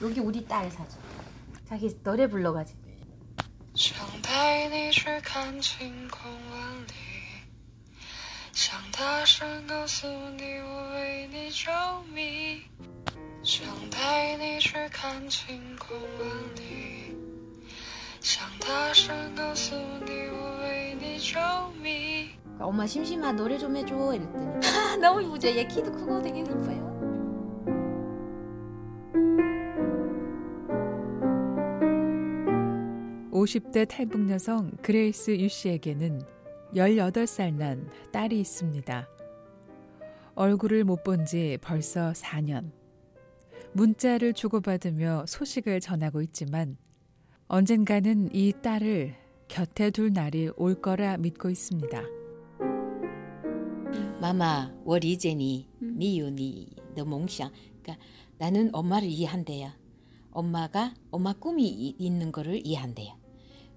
여기 우리 딸 사줘. 자기 노래 불러가지. 엄마 심심한 노래 좀 해줘 이랬더니. 너무 부자 얘 키도 크고 되게 이뻐요. 50대 탈북 여성 그레이스 유 씨에게는 18살 난 딸이 있습니다. 얼굴을 못 본 지 벌써 4년. 문자를 주고받으며 소식을 전하고 있지만 언젠가는 이 딸을 곁에 둘 날이 올 거라 믿고 있습니다. 妈妈, 我理解你, 음. 没有你的梦想. 그러니까 나는 엄마를 이해한대요. 엄마가 엄마 꿈이 있는 거를 이해한대요.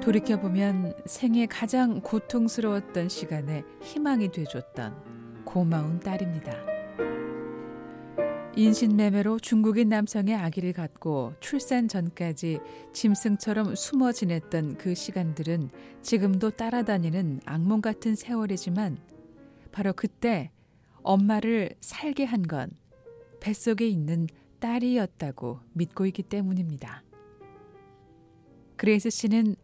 돌이켜보면 생애 가장 고통스러웠던 시간에 희망이 돼줬던 고마운 딸입니다. 인신매매로 중국인 남성의 아기를 갖고 출산 전까지 짐승처럼 숨어 지냈던 그 시간들은 지금도 따라다니는 악몽 같은 세월이지만 바로 그때 엄마를 살게 한 건 뱃속에 있는 딸이었다고 믿고 있기 때문입니다. 그레이스 씨는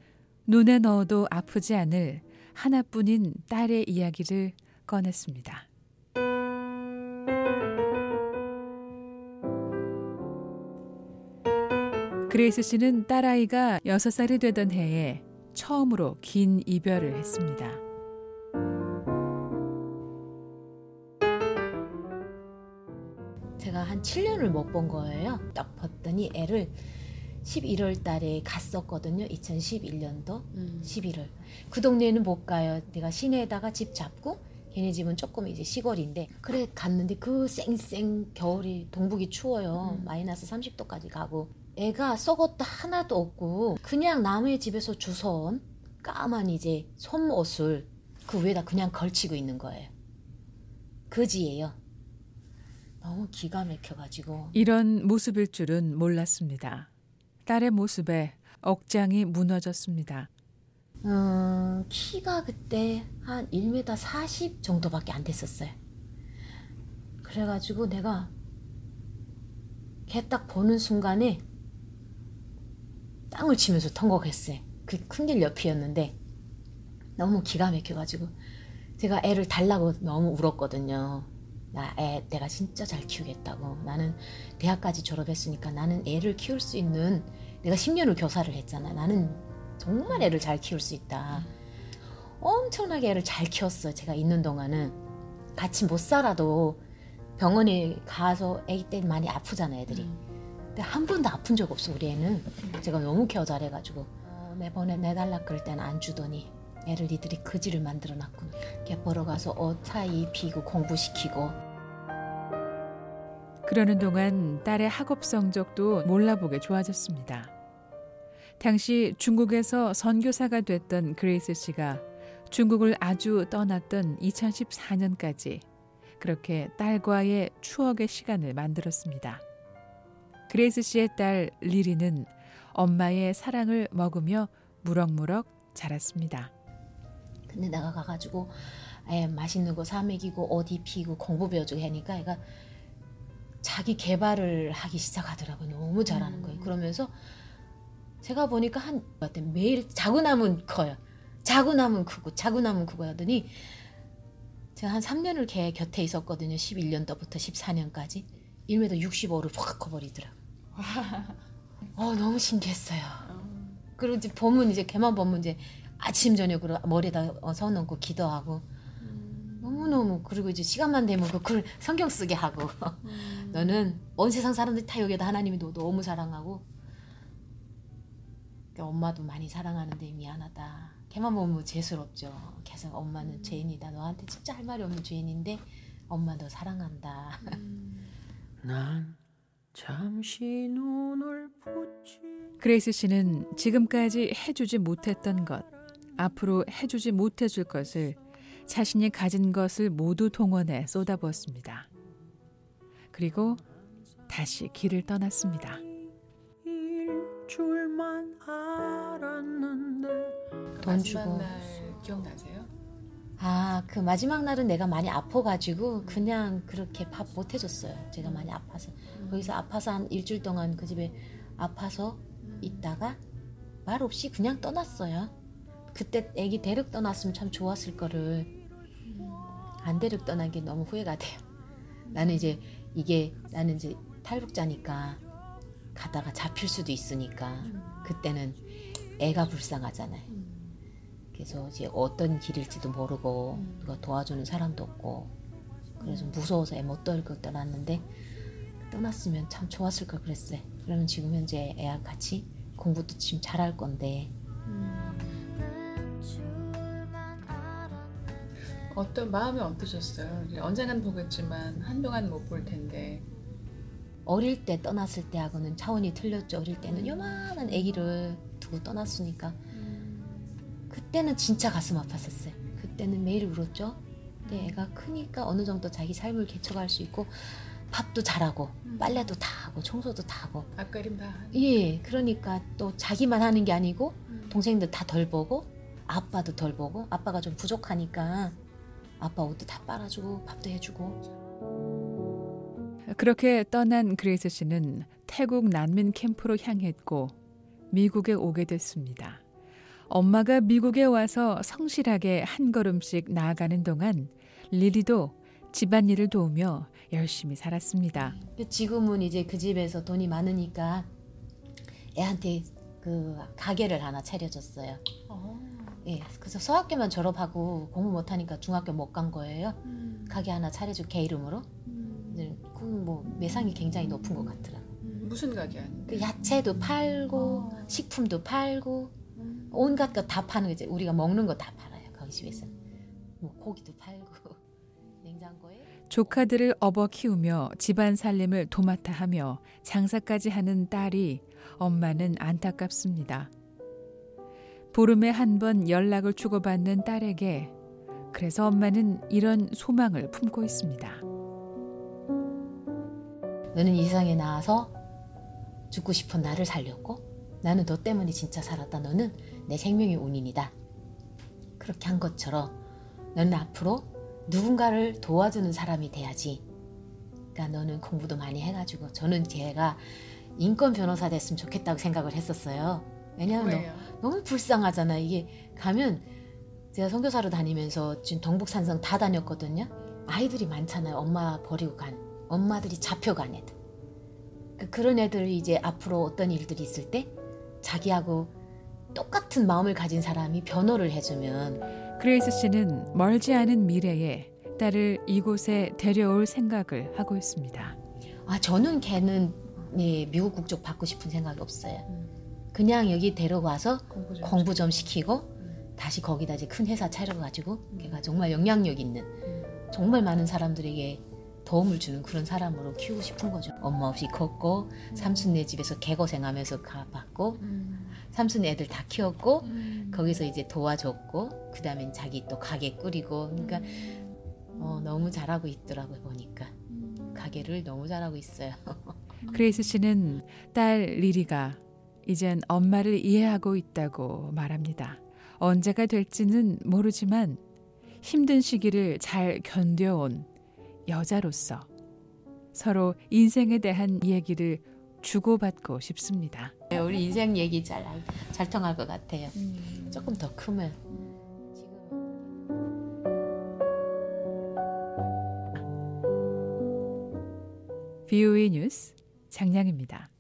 눈에 넣어도 아프지 않을 하나뿐인 딸의 이야기를 꺼냈습니다. 그레이스 씨는 딸아이가 6살이 되던 해에 처음으로 긴 이별을 했습니다. 제가 한 7년을 못 본 거예요. 딱 봤더니 애를 11월 달에 갔었거든요. 2011년도 11월. 그 동네에는 못 가요. 내가 시내에다가 집 잡고 걔네 집은 조금 이제 시골인데 그래 갔는데 그 쌩쌩 겨울이 동북이 추워요. 마이너스 30도까지 가고 애가 썩었다 하나도 없고 그냥 남의 집에서 주워온 까만 이제 솜옷을 그 위에다 그냥 걸치고 있는 거예요. 그지예요. 너무 기가 막혀가지고 이런 모습일 줄은 몰랐습니다. 딸의 모습에 억장이 무너졌습니다. 음, 키가 그때 한 1m 40 정도밖에 안 됐었어요. 그래가지고 내가 걔 딱 보는 순간에 땅을 치면서 통곡했어요. 그 큰 길 옆이었는데 너무 기가 막혀가지고 제가 애를 달라고 너무 울었거든요. 나 애 내가 진짜 잘 키우겠다고. 나는 대학까지 졸업했으니까 나는 애를 키울 수 있는 내가 10년을 교사를 했잖아. 나는 정말 애를 잘 키울 수 있다. 엄청나게 애를 잘 키웠어. 제가 있는 동안은 같이 못 살아도 병원에 가서 애기 때 많이 아프잖아 애들이. 근데 한 번도 아픈 적 없어 우리 애는. 제가 너무 케어 잘해가지고 어, 매번에 내달라 그럴 때는 안 주더니 애를 니들이 그지를 만들어 놨구나. 걔 보러 가서 옷 사 입히고 공부시키고 그러는 동안 딸의 학업 성적도 몰라보게 좋아졌습니다. 당시 중국에서 선교사가 됐던 그레이스 씨가 중국을 아주 떠났던 2014년까지 그렇게 딸과의 추억의 시간을 만들었습니다. 그레이스 씨의 딸 리리는 엄마의 사랑을 먹으며 무럭무럭 자랐습니다. 근데 내가 가가지고 애 맛있는 거 사 먹이고 옷 입히고 공부 배워주고 하니까 애가 자기 개발을 하기 시작하더라고요. 너무 잘하는 거예요. 그러면서 제가 보니까 한 매일 자고 나면 커요. 자고 나면 크고 자고 나면 크고 하더니 제가 한 3년을 걔 곁에 있었거든요. 11년도부터 14년까지 1m 65를 확 커버리더라고요. 어 너무 신기했어요. 그리고 이제 보면 이제 걔만 보면 이제 아침 저녁으로 머리에다 어, 손 얹고 기도하고 너무 너무 그리고 이제 시간만 되면 그글 성경 쓰게 하고 너는 온 세상 사람들 다 여기다 하나님이 너 너무 사랑하고 그러니까 엄마도 많이 사랑하는데 미안하다. 걔만 보면 재수롭죠. 계속 엄마는 죄인이다. 너한테 진짜 할 말이 없는 죄인인데 엄마 너 사랑한다. 난 잠시 눈을 붙이 그레이스 씨는 지금까지 해주지 못했던 것, 앞으로 해주지 못해줄 것을 자신이 가진 것을 모두 동원해 쏟아부었습니다. 그리고 다시 길을 떠났습니다. 일 줄만 알았는데 돈 주고. 날 기억나세요? 아, 그 마지막 날은 내가 많이 아파가지고 그냥 그렇게 밥 못 해줬어요. 제가 많이 아파서. 거기서 아파서 한 일주일 동안 그 집에 아파서 있다가 말 없이 그냥 떠났어요. 그때 애기 데리고 떠났으면 참 좋았을 거를 안 데리고 떠난 게 너무 후회가 돼요. 나는 이제 이게 나는 이제 탈북자니까 가다가 잡힐 수도 있으니까 그때는 애가 불쌍하잖아요. 그래서 이제 어떤 길일지도 모르고 누가 도와주는 사람도 없고 그래서 무서워서 애못 데리고 떠났는데 떠났으면 참 좋았을 걸 그랬어요. 그러면 지금 현재 애랑 같이 공부도 지금 잘할 건데 어떤 마음이 어떠셨어요? 언젠간 보겠지만 한동안 못 볼 텐데 어릴 때 떠났을 때하고는 차원이 틀렸죠. 어릴 때는 요만한 아기를 두고 떠났으니까 그때는 진짜 가슴 아팠었어요. 그때는 매일 울었죠. 근데 애가 크니까 어느 정도 자기 삶을 개척할 수 있고 밥도 잘하고 빨래도 다 하고 청소도 다 하고 앞가림 다 하고. 예 그러니까 또 자기만 하는 게 아니고 음. 동생들 다 덜 보고 아빠도 덜 보고 아빠가 좀 부족하니까 아빠 옷도 다 빨아주고 밥도 해주고 그렇게 떠난 그레이스 씨는 태국 난민 캠프로 향했고 미국에 오게 됐습니다. 엄마가 미국에 와서 성실하게 한 걸음씩 나아가는 동안 리리도 집안일을 도우며 열심히 살았습니다. 근데 지금은 이제 그 집에서 돈이 많으니까 애한테 그 가게를 하나 차려줬어요. 어. 예, 그래서 소학교만 졸업하고 공부 못하니까 중학교 못 간 거예요. 음. 가게 하나 차려줄 걔 이름으로. 음. 그뭐 매상이 굉장히 높은 것 같더라. 음. 무슨 가게 하는데? 그 야채도 팔고 어. 식품도 팔고 음. 온갖 거 다 파는 거지. 우리가 먹는 거 다 팔아요. 거기 집에서. 뭐 고기도 팔고 조카들을 업어 키우며 집안 살림을 도맡아 하며 장사까지 하는 딸이 엄마는 안타깝습니다. 보름에 한 번 연락을 주고받는 딸에게 그래서 엄마는 이런 소망을 품고 있습니다. 너는 이 세상에 나와서 죽고 싶은 나를 살렸고 나는 너 때문에 진짜 살았다. 너는 내 생명의 운인이다. 그렇게 한 것처럼 너는 앞으로 누군가를 도와주는 사람이 돼야지. 그러니까 너는 공부도 많이 해가지고 저는 걔가 인권 변호사 됐으면 좋겠다고 생각을 했었어요. 왜냐하면 너, 왜요? 너무 불쌍하잖아. 이게 가면 제가 선교사로 다니면서 지금 동북산성 다 다녔거든요. 아이들이 많잖아요. 엄마 버리고 간 엄마들이 잡혀간 애들. 그- 그런 애들이 이제 앞으로 어떤 일들이 있을 때 자기하고 똑같은 마음을 가진 사람이 변호를 해주면 그레이스 씨는 멀지 않은 미래에 딸을 이곳에 데려올 생각을 하고 있습니다. 아 저는 걔는 네, 미국 국적 받고 싶은 생각이 없어요. 음. 그냥 여기 데려와서 공부 좀. 공부 좀 시키고 음. 다시 거기다 이제 큰 회사 차려가지고 걔가 정말 영향력 있는 음. 정말 많은 사람들에게 도움을 주는 그런 사람으로 키우고 싶은 거죠. 엄마 없이 컸고 삼촌네 집에서 개고생하면서 가봤고 음. 삼촌 애들 다 키웠고 음. 거기서 이제 도와줬고 그 다음에 자기 또 가게 꾸리고 그러니까 어, 너무 잘하고 있더라고요 보니까 가게를 너무 잘하고 있어요. 그레이스 씨는 딸 리리가 이젠 엄마를 이해하고 있다고 말합니다. 언제가 될지는 모르지만 힘든 시기를 잘 견뎌온 여자로서 서로 인생에 대한 얘기를 주고받고 싶습니다. 네, 우리 인생 얘기 잘, 알- 잘 통할 것 같아요. 음. 조금 더 크면 지금 VOA 뉴스 장량입니다.